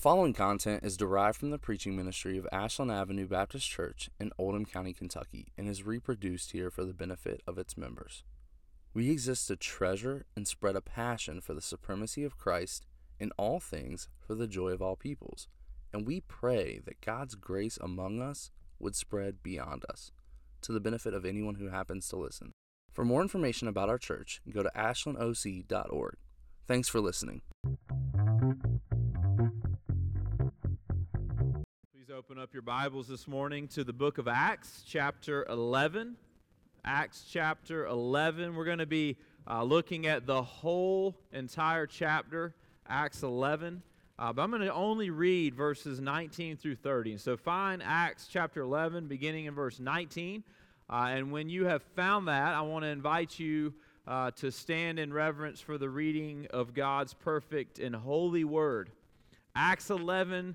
The following content is derived from the preaching ministry of Ashland Avenue Baptist Church in Oldham County, Kentucky, and is reproduced here for the benefit of its members. We exist to treasure and spread a passion for the supremacy of Christ in all things for the joy of all peoples, and we pray that God's grace among us would spread beyond us, to the benefit of anyone who happens to listen. For more information about our church, go to ashlandoc.org. Thanks for listening. Open up your Bibles this morning to the book of Acts, chapter 11. Acts chapter 11. We're going to be uh, looking at the whole entire chapter, Acts 11. Uh, but I'm going to only read verses 19 through 30. So find Acts chapter 11, beginning in verse 19. Uh, and when you have found that, I want to invite you uh, to stand in reverence for the reading of God's perfect and holy word. Acts 11,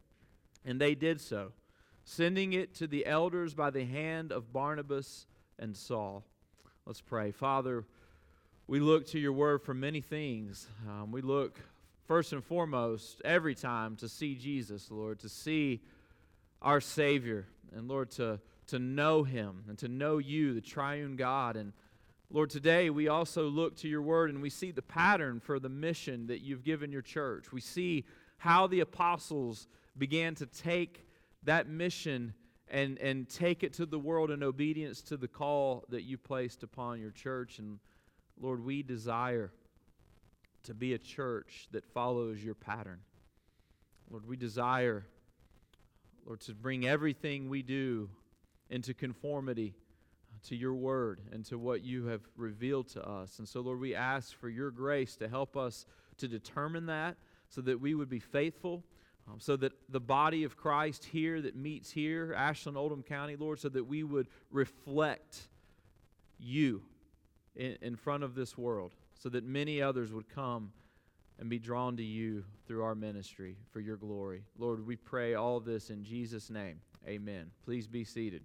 And they did so, sending it to the elders by the hand of Barnabas and Saul. Let's pray. Father, we look to your word for many things. Um, we look first and foremost, every time to see Jesus, Lord, to see our Savior, and Lord, to, to know Him and to know you, the triune God. And Lord, today we also look to your word and we see the pattern for the mission that you've given your church. We see how the apostles began to take that mission and, and take it to the world in obedience to the call that you placed upon your church. And Lord, we desire to be a church that follows your pattern. Lord, we desire, Lord, to bring everything we do into conformity to your word and to what you have revealed to us. And so, Lord, we ask for your grace to help us to determine that so that we would be faithful. Um, so that the body of Christ here that meets here, Ashland, Oldham County, Lord, so that we would reflect you in, in front of this world so that many others would come and be drawn to you through our ministry for your glory. Lord, we pray all this in Jesus' name. Amen. Please be seated.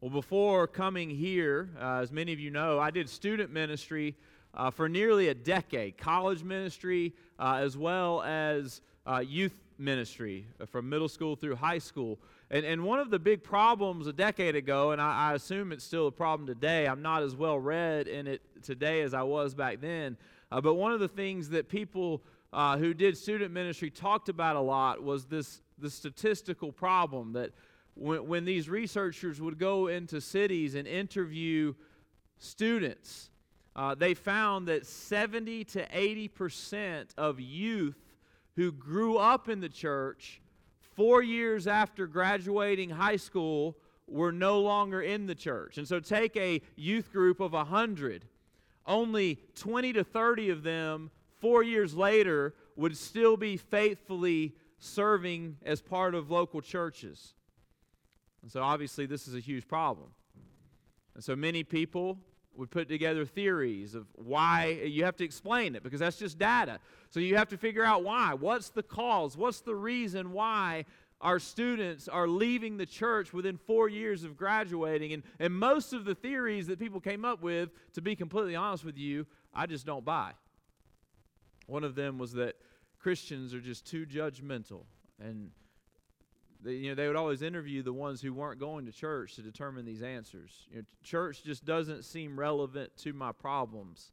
Well, before coming here, uh, as many of you know, I did student ministry uh, for nearly a decade, college ministry, uh, as well as uh, youth ministry uh, from middle school through high school. And, and one of the big problems a decade ago, and I, I assume it's still a problem today, I'm not as well read in it today as I was back then, uh, but one of the things that people uh, who did student ministry talked about a lot was this the statistical problem that when, when these researchers would go into cities and interview students, uh, they found that 70 to 80 percent of youth who grew up in the church four years after graduating high school were no longer in the church. And so take a youth group of 100. Only 20 to 30 of them, four years later, would still be faithfully serving as part of local churches. And so obviously, this is a huge problem. And so many people would put together theories of why you have to explain it because that's just data. So you have to figure out why. What's the cause? What's the reason why our students are leaving the church within four years of graduating. And, and most of the theories that people came up with, to be completely honest with you, I just don't buy. One of them was that Christians are just too judgmental. And they, you know, they would always interview the ones who weren't going to church to determine these answers. You know, church just doesn't seem relevant to my problems.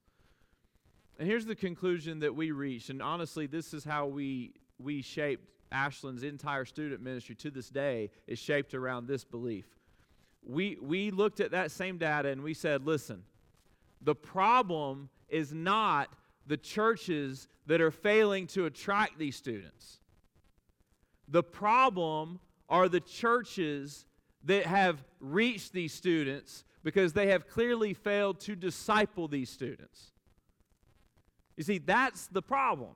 And here's the conclusion that we reached. And honestly, this is how we, we shaped Ashland's entire student ministry to this day is shaped around this belief. We, we looked at that same data and we said, listen, the problem is not the churches that are failing to attract these students. The problem are the churches that have reached these students because they have clearly failed to disciple these students. You see, that's the problem.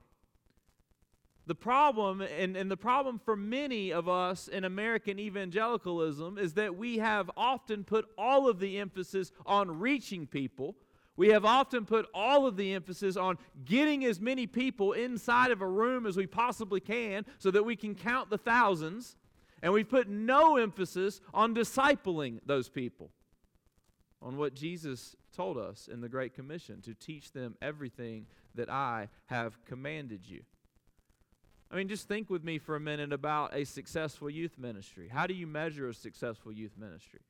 The problem, and, and the problem for many of us in American evangelicalism, is that we have often put all of the emphasis on reaching people. We have often put all of the emphasis on getting as many people inside of a room as we possibly can so that we can count the thousands. And we've put no emphasis on discipling those people, on what Jesus told us in the Great Commission to teach them everything that I have commanded you. I mean, just think with me for a minute about a successful youth ministry. How do you measure a successful youth ministry?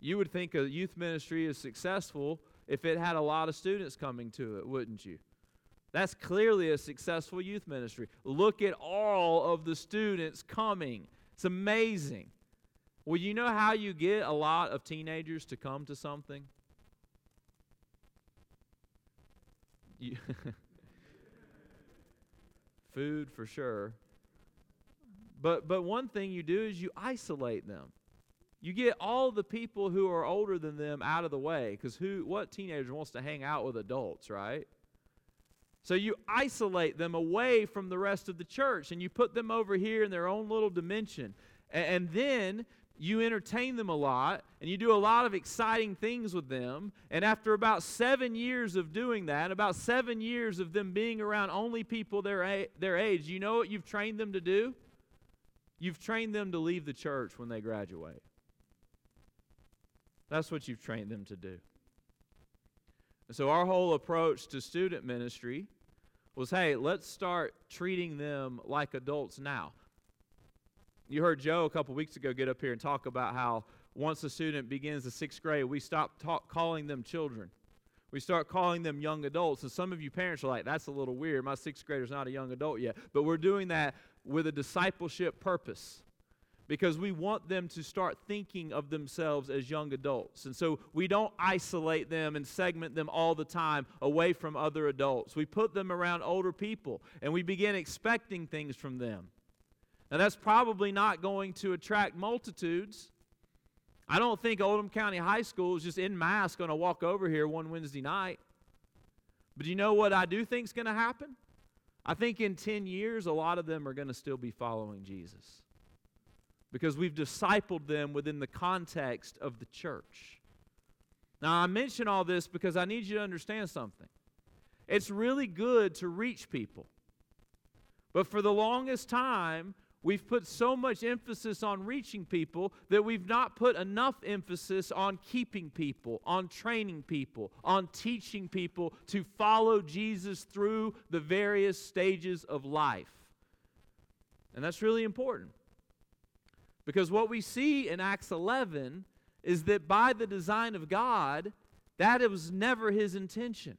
You would think a youth ministry is successful if it had a lot of students coming to it, wouldn't you? That's clearly a successful youth ministry. Look at all of the students coming. It's amazing. Well, you know how you get a lot of teenagers to come to something? You food for sure. But but one thing you do is you isolate them. You get all the people who are older than them out of the way because who what teenager wants to hang out with adults, right? So you isolate them away from the rest of the church and you put them over here in their own little dimension. And, and then you entertain them a lot and you do a lot of exciting things with them. And after about seven years of doing that, about seven years of them being around only people their, a- their age, you know what you've trained them to do? You've trained them to leave the church when they graduate. That's what you've trained them to do. And so, our whole approach to student ministry was hey, let's start treating them like adults now. You heard Joe a couple weeks ago get up here and talk about how once a student begins the sixth grade, we stop talk, calling them children. We start calling them young adults. And some of you parents are like, that's a little weird. My sixth grader's not a young adult yet. But we're doing that with a discipleship purpose because we want them to start thinking of themselves as young adults. And so we don't isolate them and segment them all the time away from other adults. We put them around older people and we begin expecting things from them. Now, that's probably not going to attract multitudes. I don't think Oldham County High School is just in mass going to walk over here one Wednesday night. But you know what I do think is going to happen? I think in 10 years, a lot of them are going to still be following Jesus because we've discipled them within the context of the church. Now, I mention all this because I need you to understand something. It's really good to reach people. But for the longest time, We've put so much emphasis on reaching people that we've not put enough emphasis on keeping people, on training people, on teaching people to follow Jesus through the various stages of life. And that's really important. Because what we see in Acts 11 is that by the design of God, that was never his intention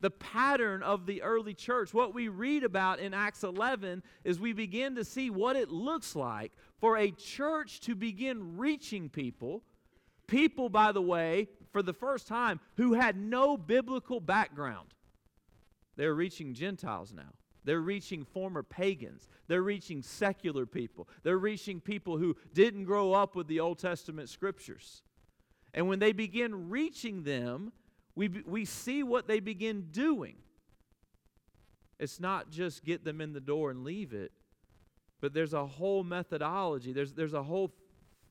the pattern of the early church. What we read about in Acts 11 is we begin to see what it looks like for a church to begin reaching people. People, by the way, for the first time, who had no biblical background. They're reaching Gentiles now. They're reaching former pagans. They're reaching secular people. They're reaching people who didn't grow up with the Old Testament scriptures. And when they begin reaching them, we, we see what they begin doing. It's not just get them in the door and leave it, but there's a whole methodology, there's, there's a whole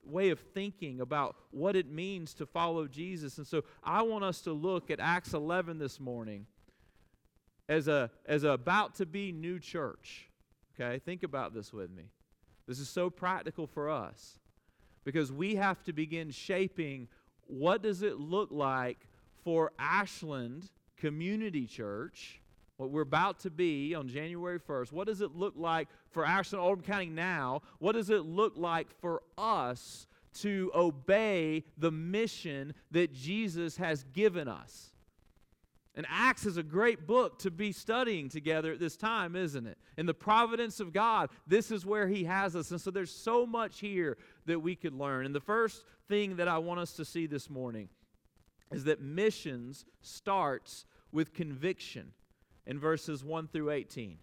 way of thinking about what it means to follow Jesus. And so I want us to look at Acts 11 this morning as a as a about to be new church. Okay? Think about this with me. This is so practical for us because we have to begin shaping what does it look like for Ashland Community Church, what we're about to be on January 1st. What does it look like for Ashland Oldham County now? What does it look like for us to obey the mission that Jesus has given us? And Acts is a great book to be studying together at this time, isn't it? In the providence of God, this is where He has us. And so there's so much here that we could learn. And the first thing that I want us to see this morning is that missions starts with conviction in verses 1 through 18.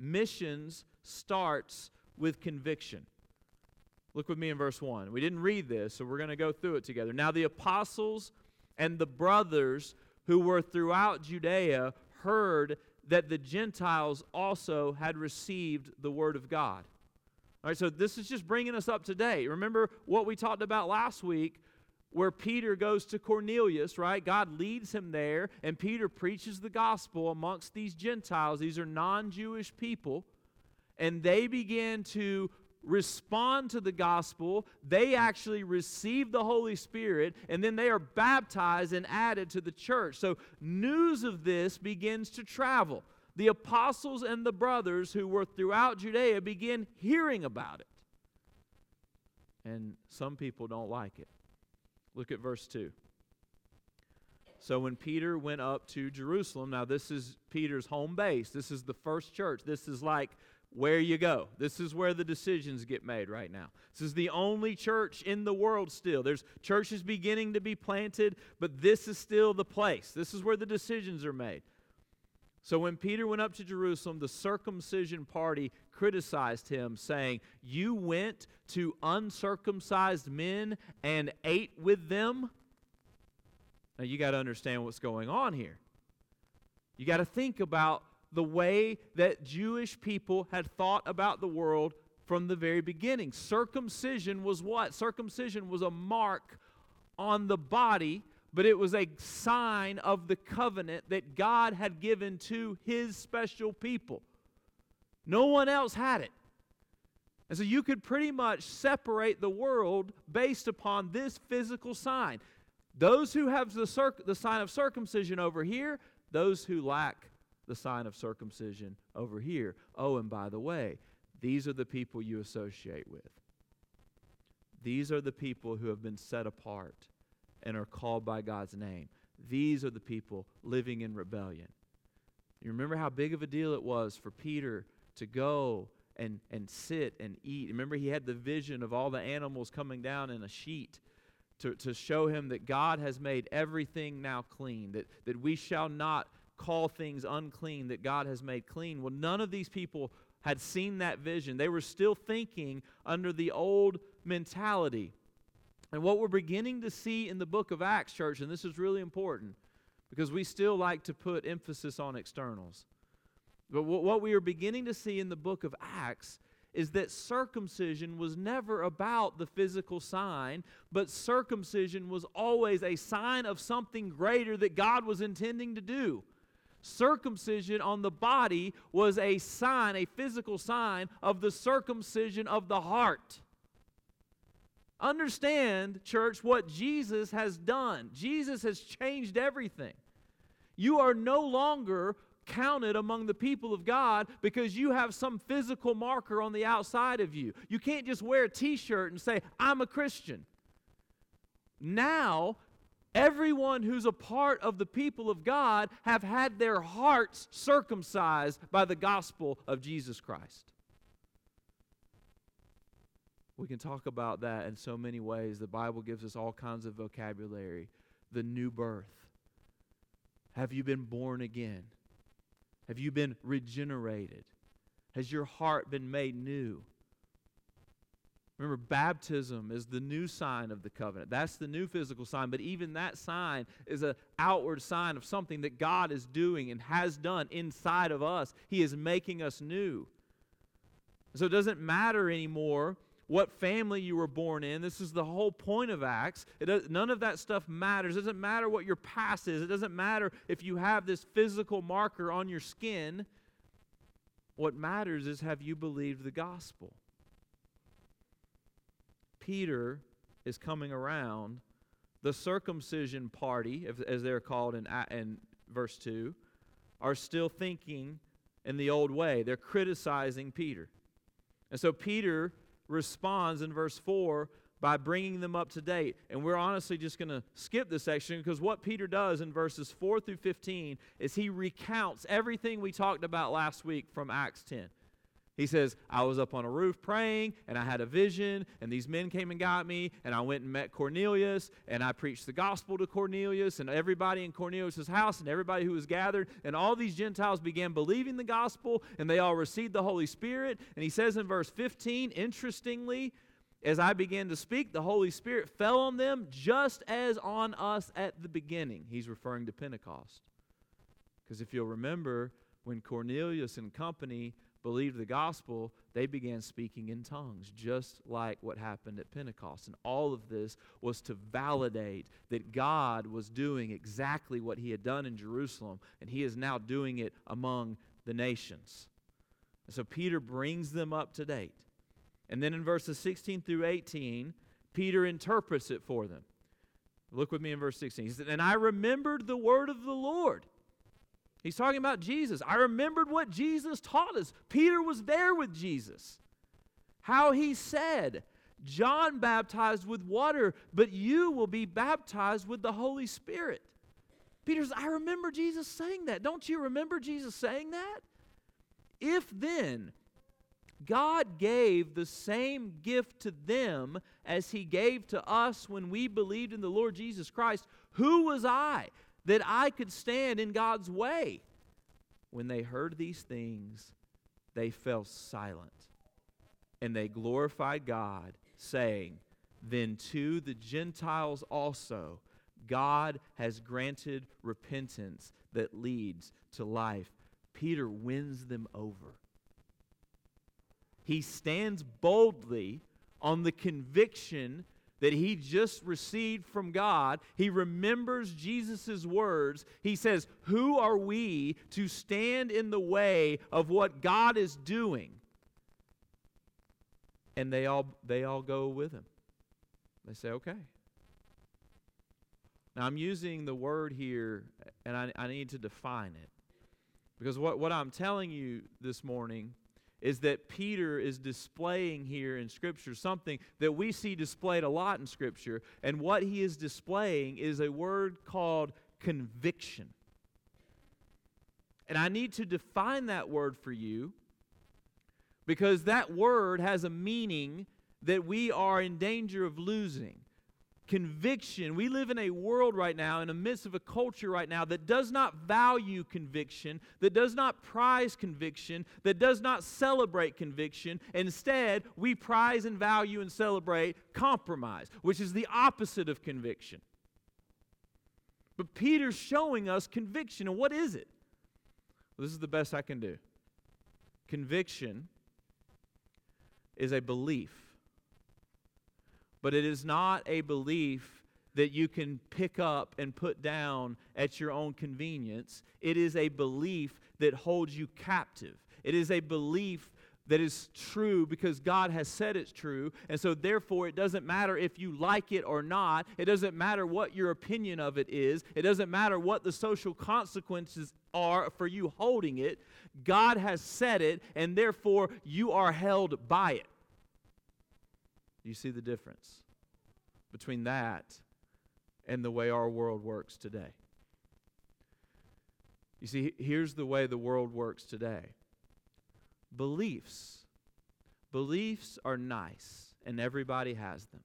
Missions starts with conviction. Look with me in verse 1. We didn't read this, so we're going to go through it together. Now, the apostles and the brothers who were throughout Judea heard that the Gentiles also had received the word of God. All right, so this is just bringing us up to date. Remember what we talked about last week where Peter goes to Cornelius, right? God leads him there, and Peter preaches the gospel amongst these Gentiles. These are non Jewish people, and they begin to respond to the gospel, they actually receive the Holy Spirit, and then they are baptized and added to the church. So, news of this begins to travel. The apostles and the brothers who were throughout Judea begin hearing about it. And some people don't like it. Look at verse 2. So when Peter went up to Jerusalem, now this is Peter's home base. This is the first church. This is like where you go. This is where the decisions get made right now. This is the only church in the world still. There's churches beginning to be planted, but this is still the place. This is where the decisions are made. So when Peter went up to Jerusalem, the circumcision party criticized him, saying, You went to uncircumcised men and ate with them? Now you got to understand what's going on here. You got to think about the way that Jewish people had thought about the world from the very beginning. Circumcision was what? Circumcision was a mark on the body, but it was a sign of the covenant that God had given to his special people. No one else had it. And so you could pretty much separate the world based upon this physical sign. Those who have the, circ- the sign of circumcision over here, those who lack the sign of circumcision over here. Oh, and by the way, these are the people you associate with. These are the people who have been set apart and are called by God's name. These are the people living in rebellion. You remember how big of a deal it was for Peter to go and, and sit and eat. Remember, he had the vision of all the animals coming down in a sheet to, to show him that God has made everything now clean, that, that we shall not call things unclean that God has made clean. Well, none of these people had seen that vision. They were still thinking under the old mentality. And what we're beginning to see in the book of Acts, church, and this is really important because we still like to put emphasis on externals. But what we are beginning to see in the book of Acts is that circumcision was never about the physical sign, but circumcision was always a sign of something greater that God was intending to do circumcision on the body was a sign, a physical sign of the circumcision of the heart. Understand, church, what Jesus has done. Jesus has changed everything. You are no longer counted among the people of God because you have some physical marker on the outside of you. You can't just wear a t shirt and say, I'm a Christian. Now, Everyone who's a part of the people of God have had their hearts circumcised by the gospel of Jesus Christ. We can talk about that in so many ways. The Bible gives us all kinds of vocabulary. The new birth. Have you been born again? Have you been regenerated? Has your heart been made new? Remember, baptism is the new sign of the covenant. That's the new physical sign, but even that sign is an outward sign of something that God is doing and has done inside of us. He is making us new. So it doesn't matter anymore what family you were born in. This is the whole point of Acts. Does, none of that stuff matters. It doesn't matter what your past is. It doesn't matter if you have this physical marker on your skin. What matters is have you believed the gospel? Peter is coming around, the circumcision party, as they're called in, in verse 2, are still thinking in the old way. They're criticizing Peter. And so Peter responds in verse 4 by bringing them up to date. And we're honestly just going to skip this section because what Peter does in verses 4 through 15 is he recounts everything we talked about last week from Acts 10. He says, I was up on a roof praying, and I had a vision, and these men came and got me, and I went and met Cornelius, and I preached the gospel to Cornelius, and everybody in Cornelius' house, and everybody who was gathered, and all these Gentiles began believing the gospel, and they all received the Holy Spirit. And he says in verse 15, interestingly, as I began to speak, the Holy Spirit fell on them just as on us at the beginning. He's referring to Pentecost. Because if you'll remember, when Cornelius and company believed the gospel, they began speaking in tongues, just like what happened at Pentecost. And all of this was to validate that God was doing exactly what he had done in Jerusalem, and he is now doing it among the nations. And so Peter brings them up to date. And then in verses 16 through 18, Peter interprets it for them. Look with me in verse 16. He said, And I remembered the word of the Lord He's talking about Jesus. I remembered what Jesus taught us. Peter was there with Jesus. How he said, John baptized with water, but you will be baptized with the Holy Spirit. Peter says, I remember Jesus saying that. Don't you remember Jesus saying that? If then God gave the same gift to them as he gave to us when we believed in the Lord Jesus Christ, who was I that I could stand in God's way. When they heard these things, they fell silent and they glorified God, saying, Then to the Gentiles also God has granted repentance that leads to life. Peter wins them over. He stands boldly on the conviction that he just received from God. He remembers Jesus' words. He says, Who are we to stand in the way of what God is doing? And they all, they all go with him. They say, Okay. Now, I'm using the word here, and I, I need to define it. Because what, what I'm telling you this morning is that Peter is displaying here in Scripture something that we see displayed a lot in Scripture. And what he is displaying is a word called conviction. And I need to define that word for you because that word has a meaning that we are in danger of losing conviction. We live in a world right now, in the midst of a culture right now, that does not value conviction, that does not prize conviction, that does not celebrate conviction. Instead, we prize and value and celebrate compromise, which is the opposite of conviction. But Peter's showing us conviction. And what is it? Well, this is the best I can do. Conviction is a belief but it is not a belief that you can pick up and put down at your own convenience. It is a belief that holds you captive. It is a belief that is true because God has said it's true. And so, therefore, it doesn't matter if you like it or not. It doesn't matter what your opinion of it is. It doesn't matter what the social consequences are for you holding it. God has said it, and therefore, you are held by it. Do you see the difference between that and the way our world works today? You see, here's the way the world works today beliefs. Beliefs are nice, and everybody has them.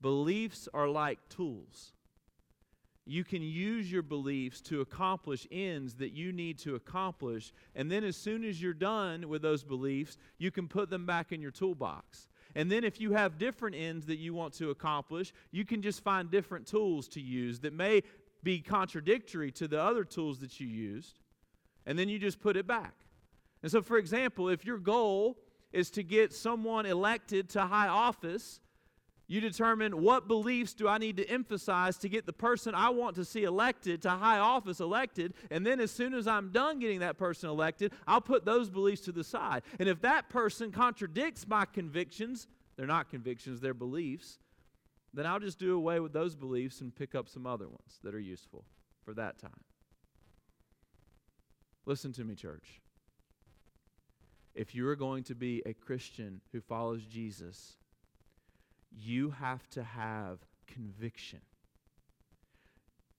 Beliefs are like tools. You can use your beliefs to accomplish ends that you need to accomplish, and then as soon as you're done with those beliefs, you can put them back in your toolbox. And then if you have different ends that you want to accomplish, you can just find different tools to use that may be contradictory to the other tools that you used. And then you just put it back. And so, for example, if your goal is to get someone elected to high office, you determine what beliefs do I need to emphasize to get the person I want to see elected to high office elected. And then, as soon as I'm done getting that person elected, I'll put those beliefs to the side. And if that person contradicts my convictions, they're not convictions, they're beliefs, then I'll just do away with those beliefs and pick up some other ones that are useful for that time. Listen to me, church. If you are going to be a Christian who follows Jesus, you have to have conviction.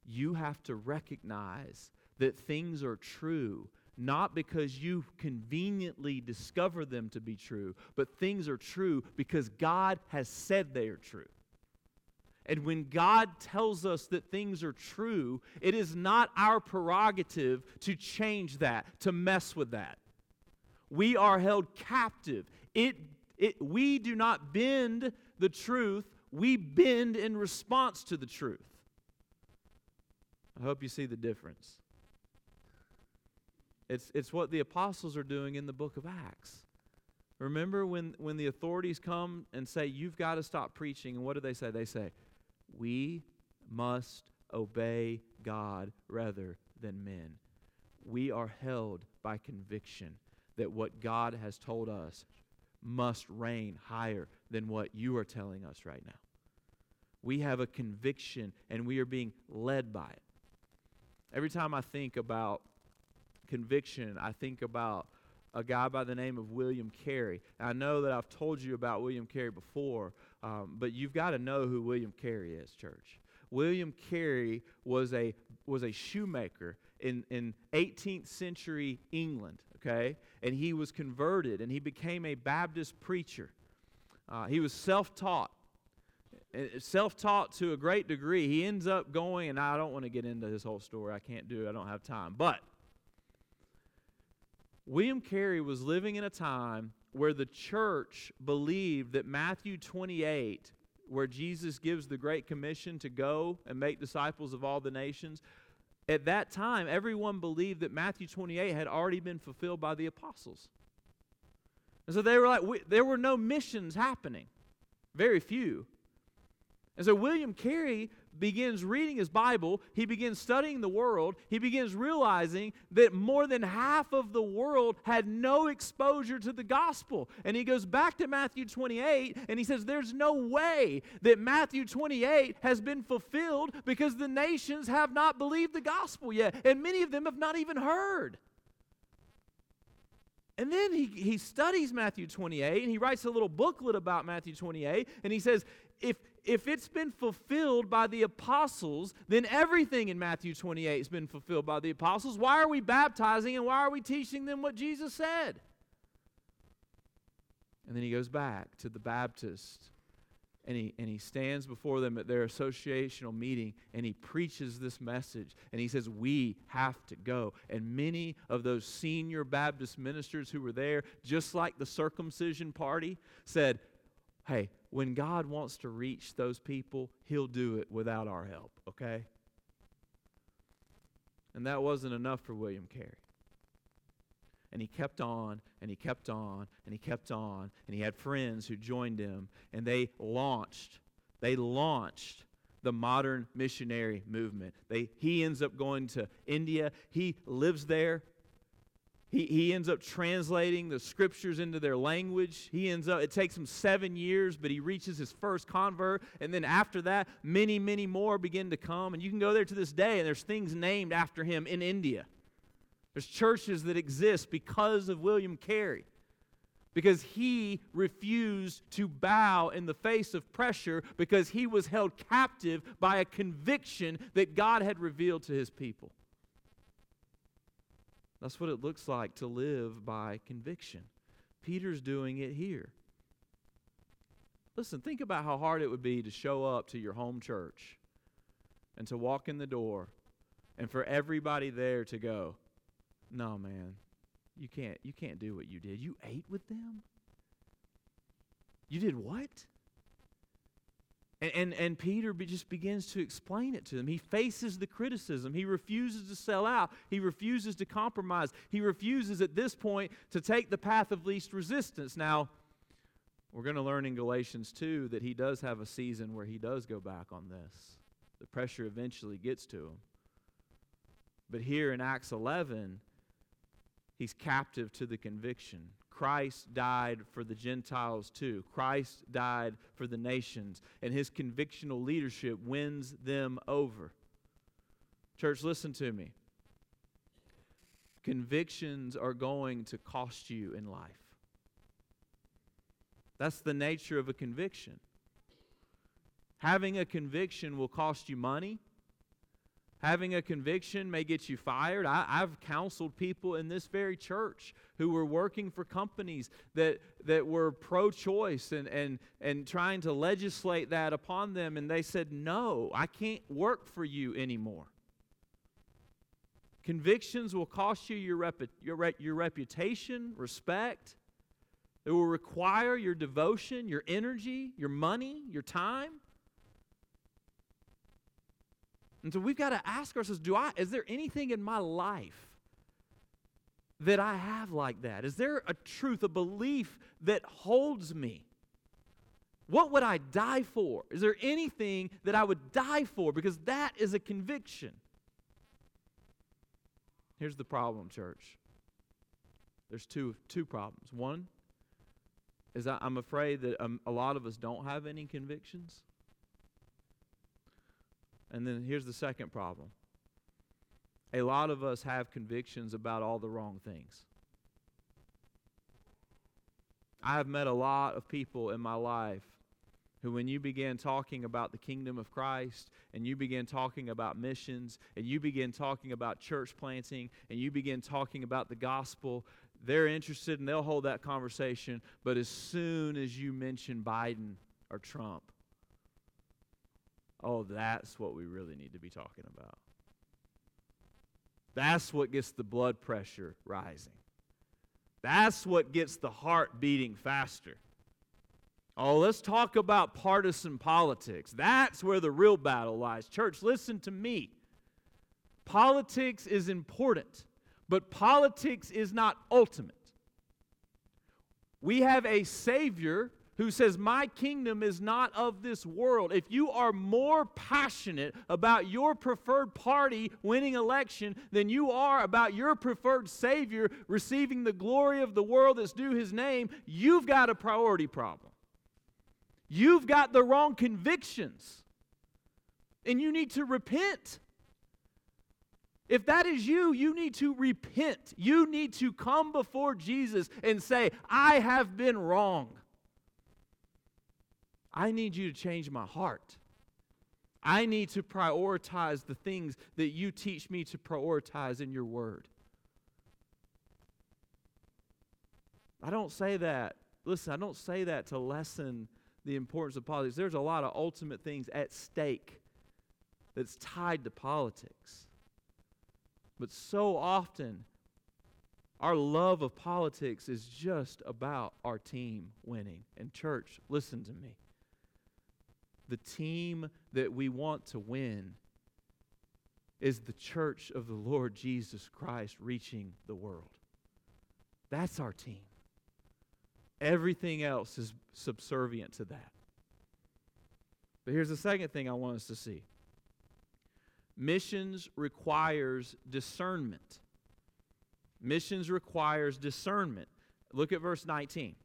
You have to recognize that things are true not because you conveniently discover them to be true, but things are true because God has said they are true. And when God tells us that things are true, it is not our prerogative to change that, to mess with that. We are held captive. It, it, we do not bend the truth, we bend in response to the truth. I hope you see the difference. It's, it's what the apostles are doing in the book of Acts. Remember when, when the authorities come and say, You've got to stop preaching, and what do they say? They say, We must obey God rather than men. We are held by conviction that what God has told us must reign higher than what you are telling us right now. We have a conviction and we are being led by it. Every time I think about conviction, I think about a guy by the name of William Carey. I know that I've told you about William Carey before, um, but you've got to know who William Carey is, church. William Carey was a was a shoemaker in, in 18th century England, okay? And he was converted and he became a Baptist preacher. Uh, he was self taught self taught to a great degree. He ends up going, and I don't want to get into his whole story. I can't do it, I don't have time. But William Carey was living in a time where the church believed that Matthew 28, where Jesus gives the Great Commission to go and make disciples of all the nations, at that time, everyone believed that Matthew 28 had already been fulfilled by the apostles. And so they were like, we, there were no missions happening, very few. And so William Carey begins reading his Bible, he begins studying the world, he begins realizing that more than half of the world had no exposure to the gospel. And he goes back to Matthew 28 and he says, There's no way that Matthew 28 has been fulfilled because the nations have not believed the gospel yet, and many of them have not even heard. And then he, he studies Matthew 28 and he writes a little booklet about Matthew 28 and he says, if, if it's been fulfilled by the apostles, then everything in Matthew 28 has been fulfilled by the apostles. Why are we baptizing and why are we teaching them what Jesus said? And then he goes back to the Baptist and he, and he stands before them at their associational meeting and he preaches this message and he says we have to go and many of those senior baptist ministers who were there just like the circumcision party said hey when God wants to reach those people, He'll do it without our help, okay? And that wasn't enough for William Carey. And he kept on and he kept on and he kept on. And he had friends who joined him and they launched, they launched the modern missionary movement. They, he ends up going to India. He lives there he, he ends up translating the scriptures into their language. He ends up, it takes him seven years, but he reaches his first convert. And then after that, many, many more begin to come. And you can go there to this day, and there's things named after him in India. There's churches that exist because of William Carey, because he refused to bow in the face of pressure, because he was held captive by a conviction that God had revealed to his people. That's what it looks like to live by conviction. Peter's doing it here. Listen, think about how hard it would be to show up to your home church and to walk in the door and for everybody there to go, "No, man. You can't you can't do what you did. You ate with them? You did what?" And, and, and, Peter just begins to explain it to them. He faces the criticism. He refuses to sell out. He refuses to compromise. He refuses at this point to take the path of least resistance. Now, we're going to learn in Galatians 2 that he does have a season where he does go back on this. The pressure eventually gets to him. But here in Acts 11, he's captive to the conviction. Christ died for the Gentiles too. Christ died for the nations, and his convictional leadership wins them over. Church, listen to me. Convictions are going to cost you in life. That's the nature of a conviction. Having a conviction will cost you money. Having a conviction may get you fired. I, have counseled people in this very church who were working for companies that, that were pro choice and, and, and trying to legislate that upon them, and they said, No, I can't work for you anymore. Convictions will cost you your, repu- your, your reputation, respect. It will require your devotion, your energy, your money, your time. And so we've got to ask ourselves, do I is there anything in my life that I have like that? Is there a truth, a belief that holds me? What would I die for? Is there anything that I would die for? Because that is a conviction. Here's the problem, church. There's two, two problems. One is I'm afraid that um, a lot of us don't have any convictions. And then here's the second problem a lot of us have convictions about all the wrong things. I have met a lot of people in my life who, when you begin talking about the kingdom of Christ, and you begin talking about missions, and you begin talking about church planting, and you begin talking about the gospel, they're interested and they'll hold that conversation. But as soon as you mention Biden or Trump, Oh, that's what we really need to be talking about. That's what gets the blood pressure rising. That's what gets the heart beating faster. Oh, let's talk about partisan politics. That's where the real battle lies. Church, listen to me. Politics is important, but politics is not ultimate. We have a Savior who says, My kingdom is not of this world. If you are more passionate about your preferred party winning election than you are about your preferred Savior receiving the glory of the world that's due his name, you've got a priority problem. You've got the wrong convictions, and you need to repent. If that is you, you need to repent. You need to come before Jesus and say, I have been wrong. I need you to change my heart. I need to prioritize the things that you teach me to prioritize in your word. I don't say that. Listen, I don't say that to lessen the importance of politics. There's a lot of ultimate things at stake that's tied to politics. But so often, our love of politics is just about our team winning. And, church, listen to me the team that we want to win is the church of the Lord Jesus Christ reaching the world. That's our team. Everything else is subservient to that. But here's the second thing I want us to see missions requires discernment. Missions requires discernment. Look at verse 19.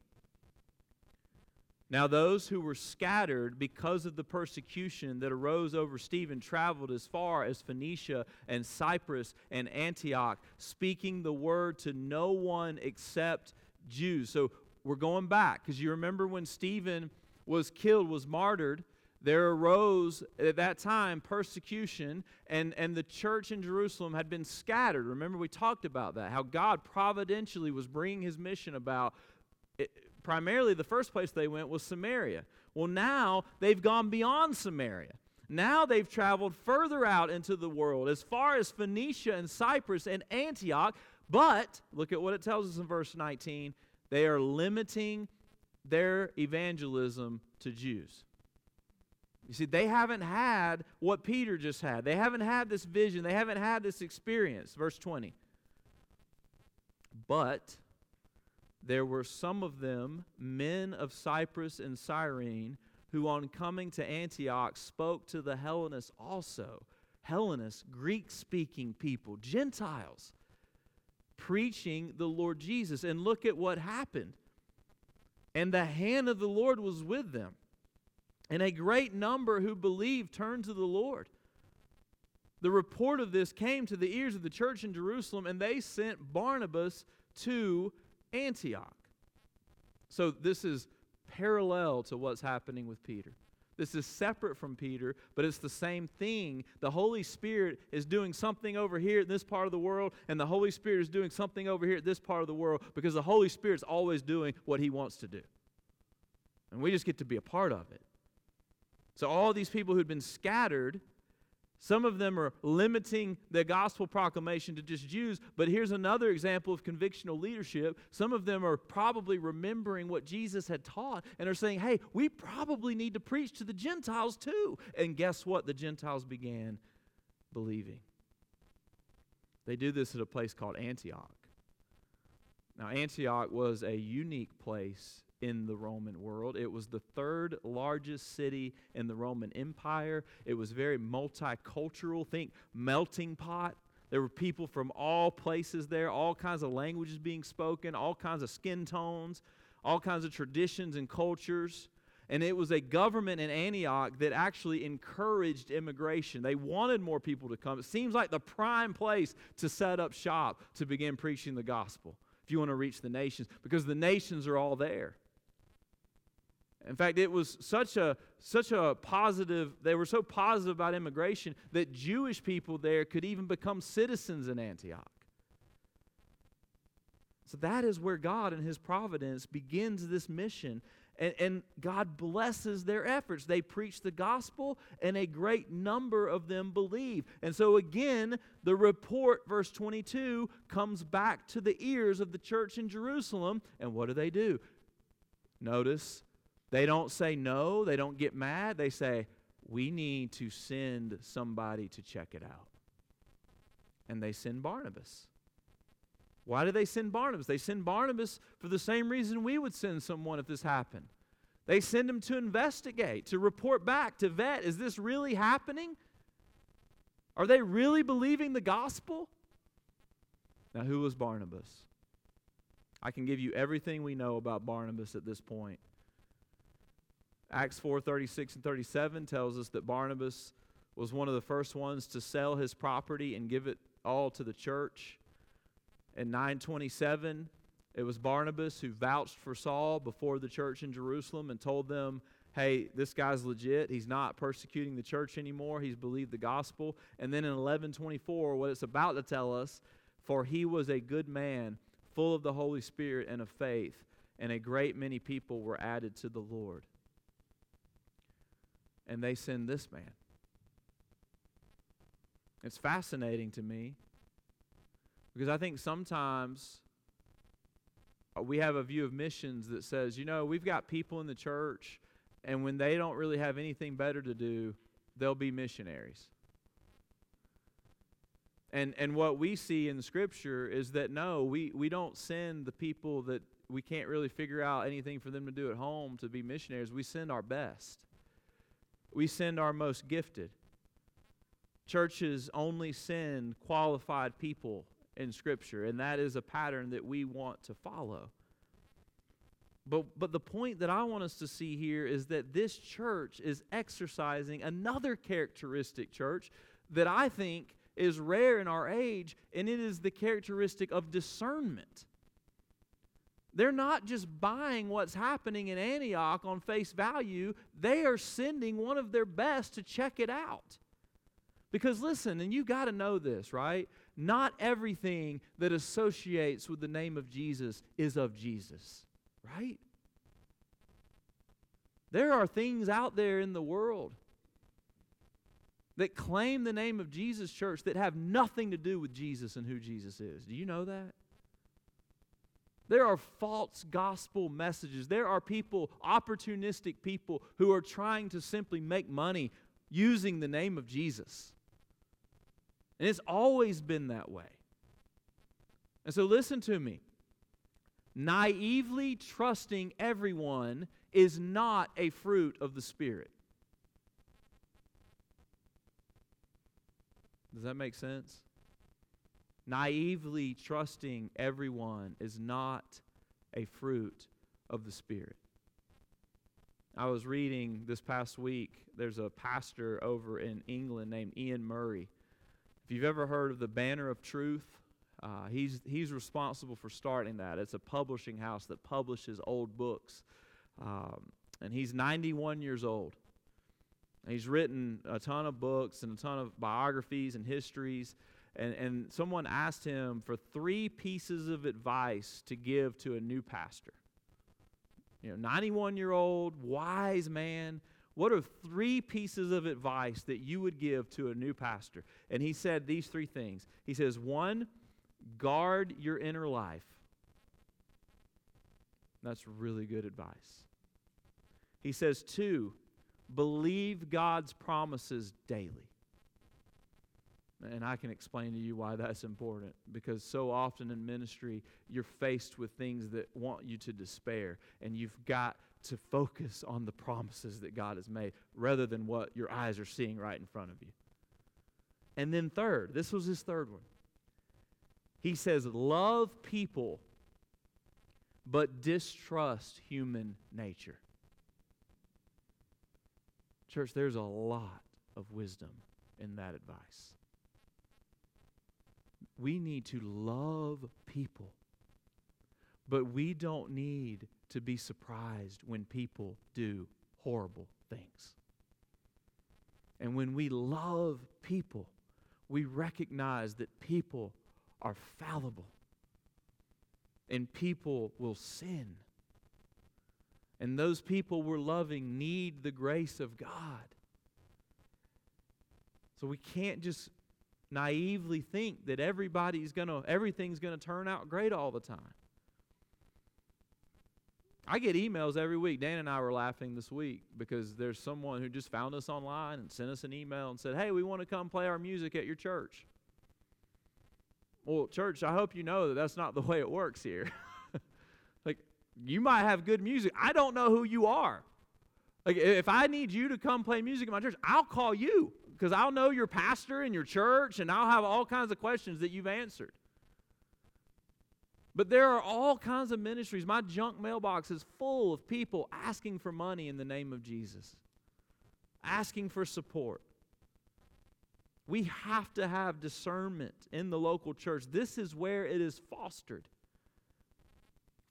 Now, those who were scattered because of the persecution that arose over Stephen traveled as far as Phoenicia and Cyprus and Antioch, speaking the word to no one except Jews. So we're going back because you remember when Stephen was killed, was martyred, there arose at that time persecution, and, and the church in Jerusalem had been scattered. Remember, we talked about that, how God providentially was bringing his mission about eh, primarily the first place they went was Samaria. Well, now they've gone beyond Samaria. Now they've traveled further out into the world, as far as Phoenicia and Cyprus and Antioch. But look at what it tells us in verse 19 they are limiting their evangelism to Jews. You see, they haven't had what Peter just had. They haven't had this vision. They haven't had this experience. Verse 20. But there were some of them, men of Cyprus and Cyrene, who on coming to Antioch spoke to the Hellenists also. Hellenists, Greek speaking people, Gentiles, preaching the Lord Jesus. And look at what happened. And the hand of the Lord was with them. And a great number who believed turned to the Lord. The report of this came to the ears of the church in Jerusalem, and they sent Barnabas to Antioch. So this is parallel to what's happening with Peter. This is separate from Peter, but it's the same thing. The Holy Spirit is doing something over here in this part of the world, and the Holy Spirit is doing something over here at this part of the world because the Holy Spirit's always doing what He wants to do. And we just get to be a part of it. So, all these people who'd been scattered some of them are limiting the gospel proclamation to just Jews, but here's another example of convictional leadership. Some of them are probably remembering what Jesus had taught and are saying, hey, we probably need to preach to the Gentiles too. And guess what? The Gentiles began believing. They do this at a place called Antioch. Now, Antioch was a unique place in the Roman world. It was the third largest city in the Roman Empire. It was very multicultural. Think melting pot. There were people from all places there, all kinds of languages being spoken, all kinds of skin tones, all kinds of traditions and cultures. And it was a government in Antioch that actually encouraged immigration. They wanted more people to come. It seems like the prime place to set up shop to begin preaching the gospel if you want to reach the nations, because the nations are all there. In fact, it was such a such a positive, they were so positive about immigration that Jewish people there could even become citizens in Antioch. So that is where God and his providence begins this mission. And, and God blesses their efforts. They preach the gospel, and a great number of them believe. And so, again, the report, verse 22, comes back to the ears of the church in Jerusalem. And what do they do? Notice they don't say no, they don't get mad. They say, we need to send somebody to check it out. And they send Barnabas. Why do they send Barnabas? They send Barnabas for the same reason we would send someone if this happened. They send him to investigate, to report back, to vet is this really happening? Are they really believing the gospel? Now, who was Barnabas? I can give you everything we know about Barnabas at this point. Acts 4 36 and 37 tells us that Barnabas was one of the first ones to sell his property and give it all to the church. In 927, it was Barnabas who vouched for Saul before the church in Jerusalem and told them, hey, this guy's legit. He's not persecuting the church anymore. He's believed the gospel. And then in 1124, what it's about to tell us, for he was a good man, full of the Holy Spirit and of faith, and a great many people were added to the Lord and they send this man. It's fascinating to me because I think sometimes we have a view of missions that says, you know, we've got people in the church, and when they don't really have anything better to do, they'll be missionaries. And, and what we see in Scripture is that no, we, we don't send the people that we can't really figure out anything for them to do at home to be missionaries. We send our best we send our most gifted. Churches only send qualified people in Scripture, and that is a pattern that we want to follow. But, but the point that I want us to see here is that this church is exercising another characteristic, church, that I think is rare in our age, and it is the characteristic of discernment. They're not just buying what's happening in Antioch on face value, they are sending one of their best to check it out. Because listen, and you got to know this, right? Not everything that associates with the name of Jesus is of Jesus, right? There are things out there in the world that claim the name of Jesus, church, that have nothing to do with Jesus and who Jesus is. Do you know that? There are false gospel messages. There are people, opportunistic people, who are trying to simply make money using the name of Jesus. And it's always been that way. And so listen to me. Naively trusting everyone is not a fruit of the Spirit. Does that make sense? Naively trusting everyone is not a fruit of the Spirit. I was reading this past week, there's a pastor over in England named Iain Murray. If you've ever heard of the Banner of Truth, uh, he's, he's responsible for starting that. It's a publishing house that publishes old books. Um, and he's 91 years old. He's written a ton of books and a ton of biographies and histories. And, and someone asked him for three pieces of advice to give to a new pastor. You know, 91 year old, wise man. What are three pieces of advice that you would give to a new pastor? And he said these three things. He says, one, guard your inner life. That's really good advice. He says, two, believe God's promises daily. And I can explain to you why that's important because so often in ministry, you're faced with things that want you to despair, and you've got to focus on the promises that God has made rather than what your eyes are seeing right in front of you. And then, third, this was his third one. He says, Love people, but distrust human nature. Church, there's a lot of wisdom in that advice. We need to love people, but we don't need to be surprised when people do horrible things. And when we love people, we recognize that people are fallible and people will sin. And those people we're loving need the grace of God. So we can't just naively think that everybody's going to everything's going to turn out great all the time. I get emails every week. Dan and I were laughing this week because there's someone who just found us online and sent us an email and said, "Hey, we want to come play our music at your church." Well, church, I hope you know that that's not the way it works here. like you might have good music. I don't know who you are. Like if I need you to come play music in my church, I'll call you because I'll know your pastor and your church, and I'll have all kinds of questions that you've answered. But there are all kinds of ministries. My junk mailbox is full of people asking for money in the name of Jesus, asking for support. We have to have discernment in the local church. This is where it is fostered.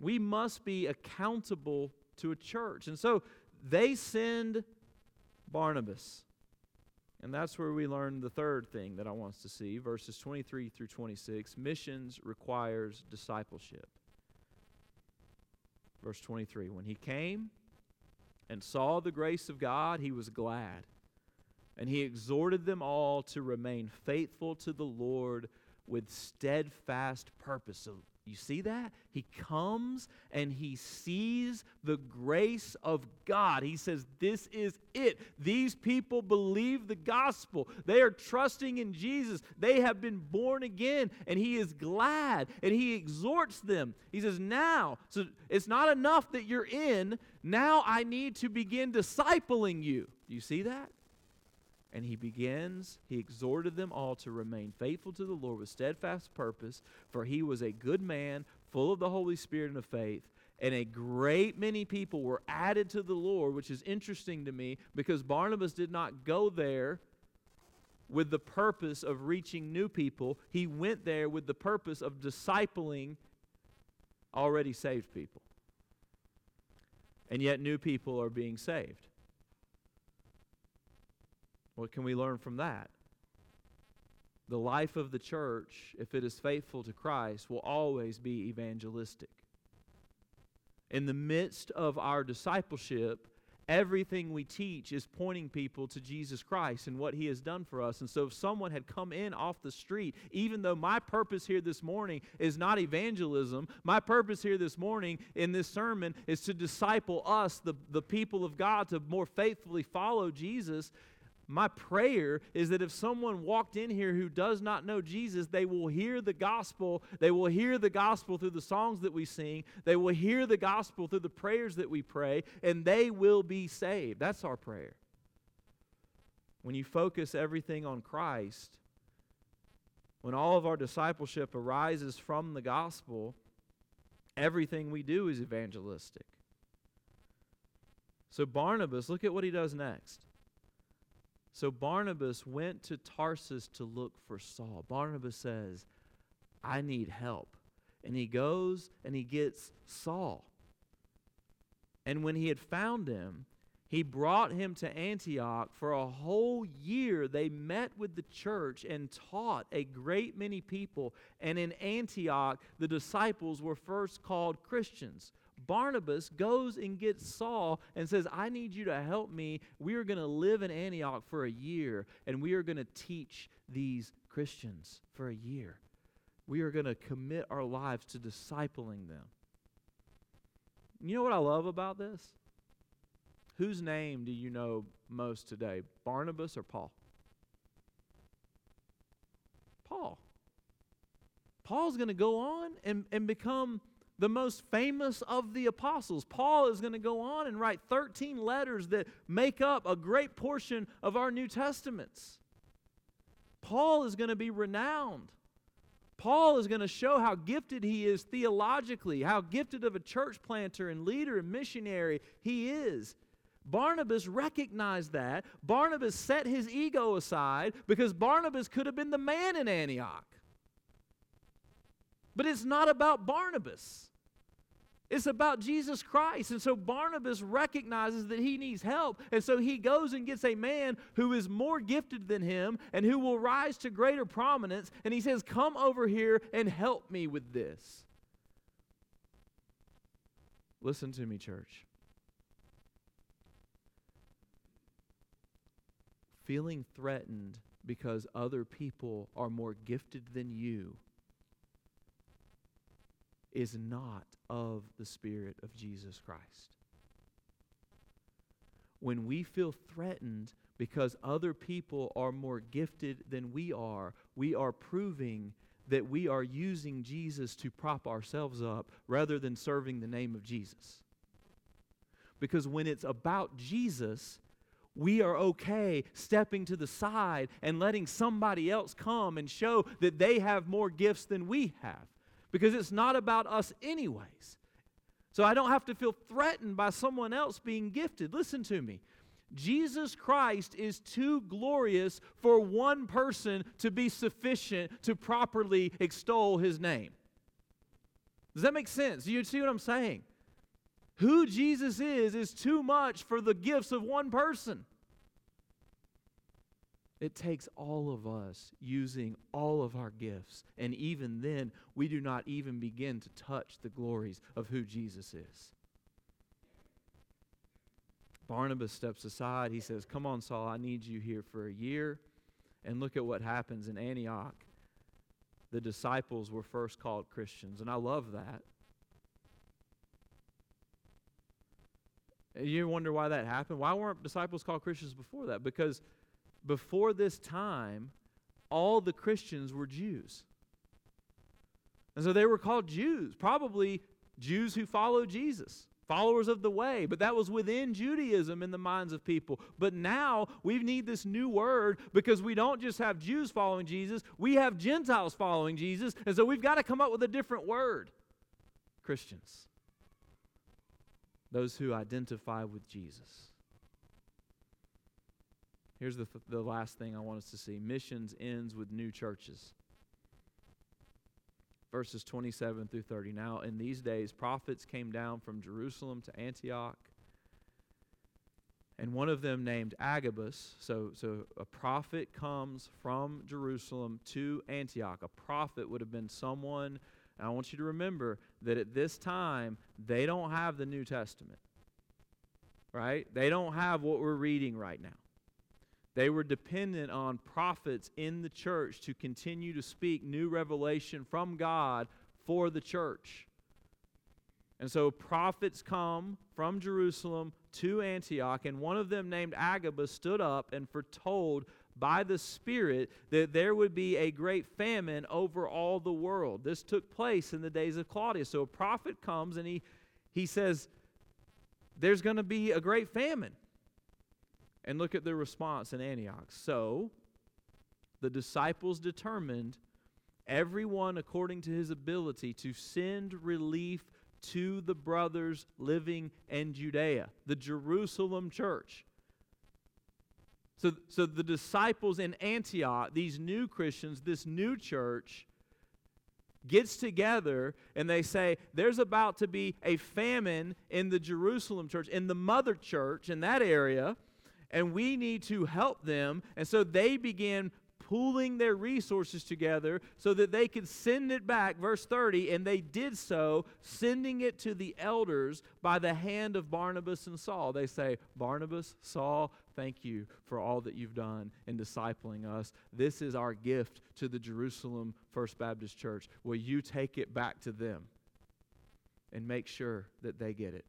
We must be accountable to a church. And so they send Barnabas. And that's where we learn the third thing that I want us to see verses 23 through 26. Missions requires discipleship. Verse 23 When he came and saw the grace of God, he was glad. And he exhorted them all to remain faithful to the Lord with steadfast purpose. So you see that? He comes and he sees the grace of God. He says, This is it. These people believe the gospel. They are trusting in Jesus. They have been born again, and he is glad and he exhorts them. He says, Now, so it's not enough that you're in. Now I need to begin discipling you. Do you see that? And he begins, he exhorted them all to remain faithful to the Lord with steadfast purpose, for he was a good man, full of the Holy Spirit and of faith. And a great many people were added to the Lord, which is interesting to me because Barnabas did not go there with the purpose of reaching new people. He went there with the purpose of discipling already saved people. And yet, new people are being saved. What can we learn from that? The life of the church, if it is faithful to Christ, will always be evangelistic. In the midst of our discipleship, everything we teach is pointing people to Jesus Christ and what he has done for us. And so if someone had come in off the street, even though my purpose here this morning is not evangelism, my purpose here this morning in this sermon is to disciple us, the, the people of God, to more faithfully follow Jesus my prayer is that if someone walked in here who does not know Jesus, they will hear the gospel. They will hear the gospel through the songs that we sing. They will hear the gospel through the prayers that we pray, and they will be saved. That's our prayer. When you focus everything on Christ, When all of our discipleship arises from the gospel, everything we do is evangelistic. So, Barnabas, look at what he does next. So, Barnabas went to Tarsus to look for Saul. Barnabas says, I need help. And he goes and he gets Saul. And when he had found him, he brought him to Antioch. For a whole year, they met with the church and taught a great many people. And in Antioch, the disciples were first called Christians. Barnabas goes and gets Saul and says, I need you to help me. We are going to live in Antioch for a year, and we are going to teach these Christians for a year. We are going to commit our lives to discipling them. You know what I love about this? Whose name do you know most today, Barnabas or Paul? Paul. Paul's going to go on and, and become the most famous of the apostles. Paul is going to go on and write 13 letters that make up a great portion of our New Testaments. Paul is going to be renowned. Paul is going to show how gifted he is theologically, how gifted of a church planter and leader and missionary he is. Barnabas recognized that. Barnabas set his ego aside because Barnabas could have been the man in Antioch. But it's not about Barnabas. It's about Jesus Christ. And so Barnabas recognizes that he needs help. And so he goes and gets a man who is more gifted than him and who will rise to greater prominence. And he says, Come over here and help me with this. Listen to me, church. Feeling threatened because other people are more gifted than you is not of the Spirit of Jesus Christ. When we feel threatened because other people are more gifted than we are, we are proving that we are using Jesus to prop ourselves up rather than serving the name of Jesus. Because when it's about Jesus, we are okay stepping to the side and letting somebody else come and show that they have more gifts than we have because it's not about us, anyways. So I don't have to feel threatened by someone else being gifted. Listen to me. Jesus Christ is too glorious for one person to be sufficient to properly extol his name. Does that make sense? Do you see what I'm saying? Who Jesus is is too much for the gifts of one person. It takes all of us using all of our gifts. And even then, we do not even begin to touch the glories of who Jesus is. Barnabas steps aside. He says, Come on, Saul, I need you here for a year. And look at what happens in Antioch. The disciples were first called Christians. And I love that. You wonder why that happened? Why weren't disciples called Christians before that? Because before this time, all the Christians were Jews. And so they were called Jews, probably Jews who followed Jesus, followers of the way. But that was within Judaism in the minds of people. But now we need this new word because we don't just have Jews following Jesus, we have Gentiles following Jesus. And so we've got to come up with a different word Christians, those who identify with Jesus. Here's the, th- the last thing I want us to see missions ends with new churches. Verses 27 through 30. Now, in these days, prophets came down from Jerusalem to Antioch. And one of them named Agabus. So, so a prophet comes from Jerusalem to Antioch. A prophet would have been someone, I want you to remember that at this time, they don't have the New Testament. Right? They don't have what we're reading right now. They were dependent on prophets in the church to continue to speak new revelation from God for the church. And so prophets come from Jerusalem to Antioch, and one of them, named Agabus, stood up and foretold by the Spirit that there would be a great famine over all the world. This took place in the days of Claudius. So a prophet comes and he, he says, There's going to be a great famine. And look at the response in Antioch. So the disciples determined everyone according to his ability to send relief to the brothers living in Judea, the Jerusalem church. So, so the disciples in Antioch, these new Christians, this new church, gets together and they say there's about to be a famine in the Jerusalem church, in the mother church in that area, and we need to help them. And so they begin pooling their resources together so that they could send it back, verse 30, and they did so, sending it to the elders by the hand of Barnabas and Saul. They say, Barnabas, Saul, thank you for all that you've done in discipling us. This is our gift to the Jerusalem First Baptist Church. Will you take it back to them and make sure that they get it?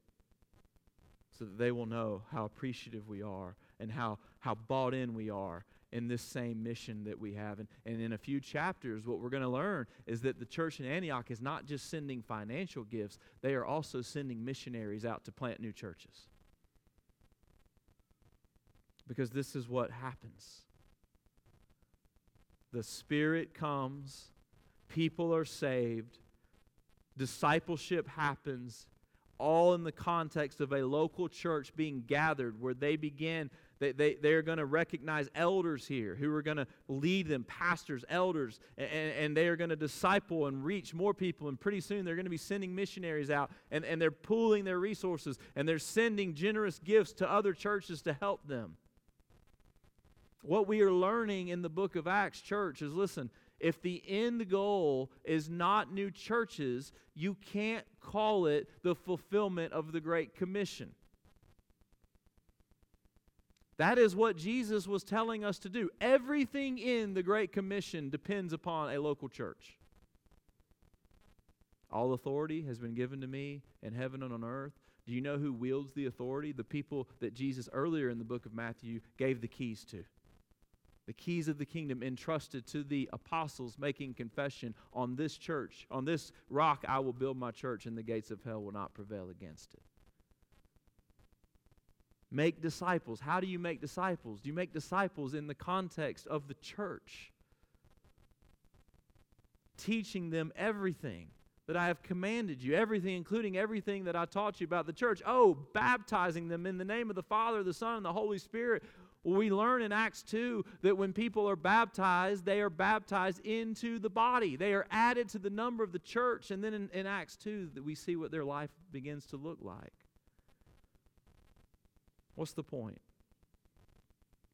So that they will know how appreciative we are and how, how bought in we are in this same mission that we have. And, and in a few chapters, what we're going to learn is that the church in Antioch is not just sending financial gifts, they are also sending missionaries out to plant new churches. Because this is what happens the Spirit comes, people are saved, discipleship happens, all in the context of a local church being gathered where they begin they, they, they're going to recognize elders here who are going to lead them, pastors, elders, and, and they are going to disciple and reach more people. And pretty soon they're going to be sending missionaries out, and, and they're pooling their resources, and they're sending generous gifts to other churches to help them. What we are learning in the book of Acts, church, is listen, if the end goal is not new churches, you can't call it the fulfillment of the Great Commission. That is what Jesus was telling us to do. Everything in the Great Commission depends upon a local church. All authority has been given to me in heaven and on earth. Do you know who wields the authority? The people that Jesus earlier in the book of Matthew gave the keys to. The keys of the kingdom entrusted to the apostles making confession on this church, on this rock I will build my church, and the gates of hell will not prevail against it. Make disciples. How do you make disciples? Do you make disciples in the context of the church? Teaching them everything that I have commanded you, everything, including everything that I taught you about the church. Oh, baptizing them in the name of the Father, the Son, and the Holy Spirit. We learn in Acts 2 that when people are baptized, they are baptized into the body. They are added to the number of the church. And then in, in Acts 2, that we see what their life begins to look like. What's the point?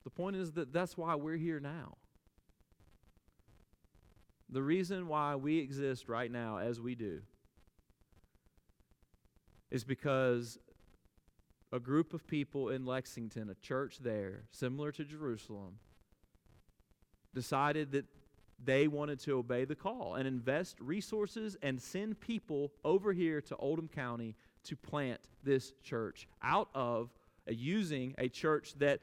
The point is that that's why we're here now. The reason why we exist right now as we do is because a group of people in Lexington, a church there, similar to Jerusalem, decided that they wanted to obey the call and invest resources and send people over here to Oldham County to plant this church out of uh, using a church that,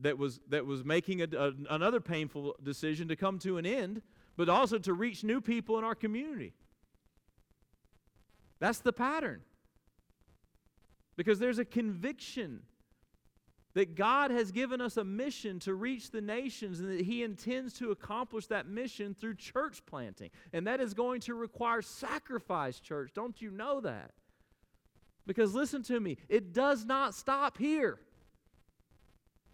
that, was, that was making a, a, another painful decision to come to an end, but also to reach new people in our community. That's the pattern. Because there's a conviction that God has given us a mission to reach the nations and that He intends to accomplish that mission through church planting. And that is going to require sacrifice, church. Don't you know that? Because listen to me, it does not stop here.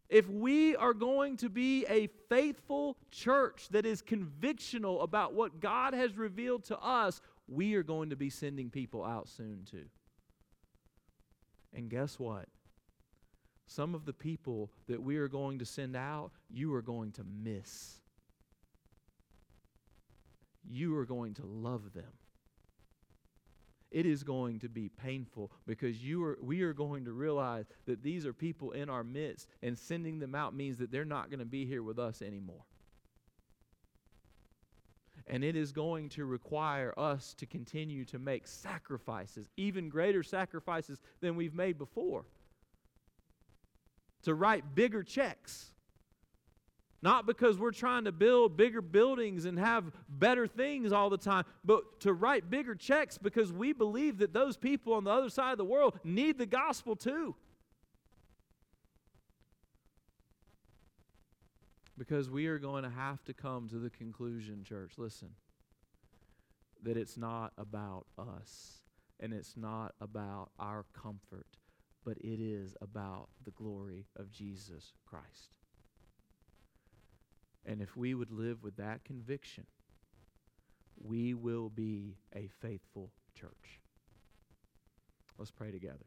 If we are going to be a faithful church that is convictional about what God has revealed to us, we are going to be sending people out soon too. And guess what? Some of the people that we are going to send out, you are going to miss. You are going to love them it is going to be painful because you are, we are going to realize that these are people in our midst, and sending them out means that they're not going to be here with us anymore. And it is going to require us to continue to make sacrifices, even greater sacrifices than we've made before, to write bigger checks not because we're trying to build bigger buildings and have better things all the time, but to write bigger checks because we believe that those people on the other side of the world need the gospel too. Because we are going to have to come to the conclusion, church, listen, that it's not about us and it's not about our comfort, but it is about the glory of Jesus Christ. And if we would live with that conviction, we will be a faithful church. Let's pray together.